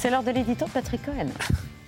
C'est l'heure de l'édito Patrick Cohen.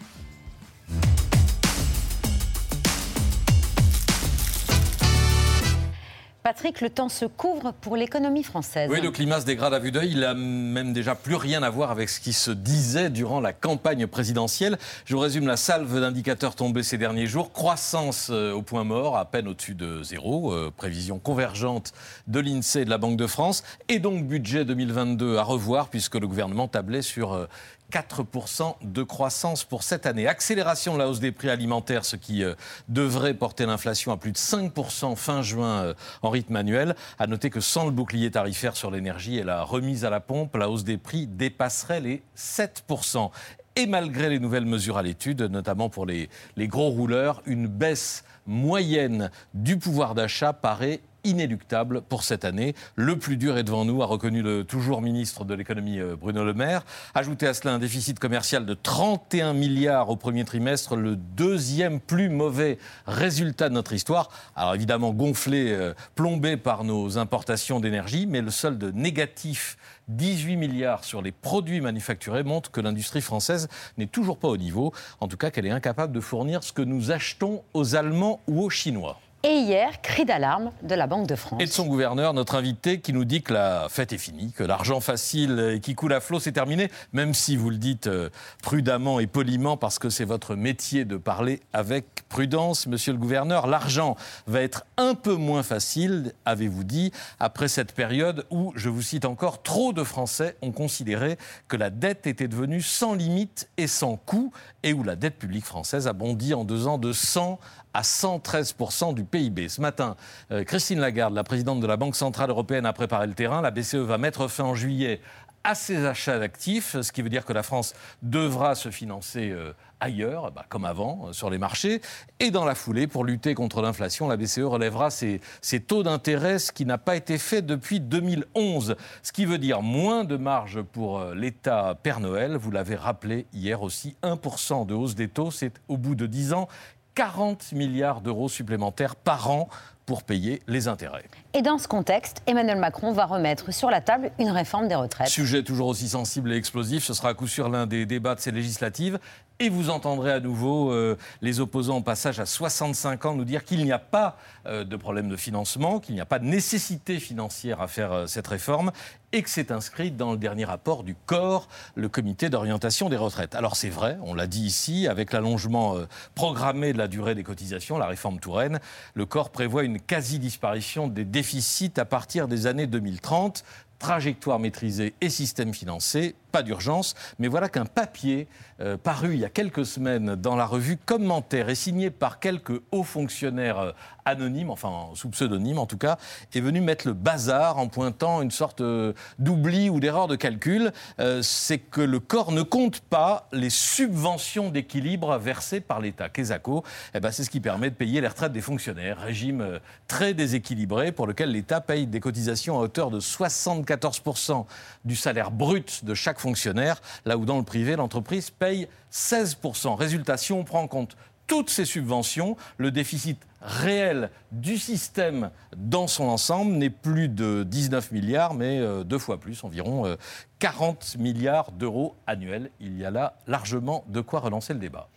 Patrick, le temps se couvre pour l'économie française. Oui, le climat se dégrade à vue d'œil. Il n'a même déjà plus rien à voir avec ce qui se disait durant la campagne présidentielle. Je vous résume la salve d'indicateurs tombés ces derniers jours. Croissance euh, au point mort, à peine au-dessus de zéro. Euh, prévision convergente de l'INSEE et de la Banque de France. Et donc budget 2022 à revoir, puisque le gouvernement tablait sur euh, 4% de croissance pour cette année. Accélération de la hausse des prix alimentaires, ce qui euh, devrait porter l'inflation à plus de 5% fin juin euh, rythme annuel. À noter que sans le bouclier tarifaire sur l'énergie et la remise à la pompe, la hausse des prix dépasserait les 7%. Et malgré les nouvelles mesures à l'étude, notamment pour les, les gros rouleurs, une baisse moyenne du pouvoir d'achat paraît inéluctable pour cette année. Le plus dur est devant nous, a reconnu le toujours ministre de l'économie euh, Bruno Le Maire. Ajoutez à cela un déficit commercial de 31 milliards au premier trimestre, le deuxième plus mauvais résultat de notre histoire. Alors évidemment gonflé, euh, plombé par nos importations d'énergie, mais le solde négatif 18 milliards sur les produits manufacturés montre que l'industrie française n'est toujours pas au niveau, en tout cas qu'elle est incapable de fournir ce que nous achetons aux Allemands ou aux Chinois. Et hier, cri d'alarme de la Banque de France. Et de son gouverneur, notre invité, qui nous dit que la fête est finie, que l'argent facile qui coule à flot, c'est terminé, même si vous le dites euh, prudemment et poliment, parce que c'est votre métier de parler avec prudence, monsieur le gouverneur. L'argent va être un peu moins facile, avez-vous dit, après cette période où, je vous cite encore, trop de Français ont considéré que la dette était devenue sans limite et sans coût, et où la dette publique française a bondi en deux ans de 100 à 113% du PIB. Ce matin, euh, Christine Lagarde, la présidente de la Banque Centrale Européenne, a préparé le terrain. La BCE va mettre fin en juillet à ses achats d'actifs, ce qui veut dire que la France devra se financer euh, ailleurs, bah, comme avant, euh, sur les marchés. Et dans la foulée, pour lutter contre l'inflation, la BCE relèvera ses, ses taux d'intérêt, ce qui n'a pas été fait depuis 2011. Ce qui veut dire moins de marge pour euh, l'État Père Noël. Vous l'avez rappelé hier aussi, 1% de hausse des taux, c'est au bout de 10 ans 40 milliards d'euros supplémentaires par an pour payer les intérêts. Et dans ce contexte, Emmanuel Macron va remettre sur la table une réforme des retraites. Sujet toujours aussi sensible et explosif, ce sera à coup sûr l'un des débats de ces législatives. Et vous entendrez à nouveau euh, les opposants en passage à 65 ans nous dire qu'il n'y a pas euh, de problème de financement, qu'il n'y a pas de nécessité financière à faire euh, cette réforme et que c'est inscrit dans le dernier rapport du COR, le comité d'orientation des retraites. Alors c'est vrai, on l'a dit ici, avec l'allongement euh, programmé de la durée des cotisations, la réforme Touraine, le COR prévoit une quasi-disparition des déficits à partir des années 2030 trajectoire maîtrisée et système financé, pas d'urgence. Mais voilà qu'un papier euh, paru il y a quelques semaines dans la revue Commentaire et signé par quelques hauts fonctionnaires euh, anonymes, enfin sous pseudonyme en tout cas, est venu mettre le bazar en pointant une sorte euh, d'oubli ou d'erreur de calcul. C'est que le corps ne compte pas les subventions d'équilibre versées par l'État. Quesaco, eh ben, c'est ce qui permet de payer les retraites des fonctionnaires, régime très déséquilibré pour lequel l'État paye des cotisations à hauteur de 74% du salaire brut de chaque fonctionnaire, là où dans le privé, l'entreprise paye 16%. Résultat, si on prend en compte toutes ces subventions, le déficit réel du système dans son ensemble n'est plus de 19 milliards, mais euh, deux fois plus, environ euh, 40 milliards d'euros annuels. Il y a là largement de quoi relancer le débat.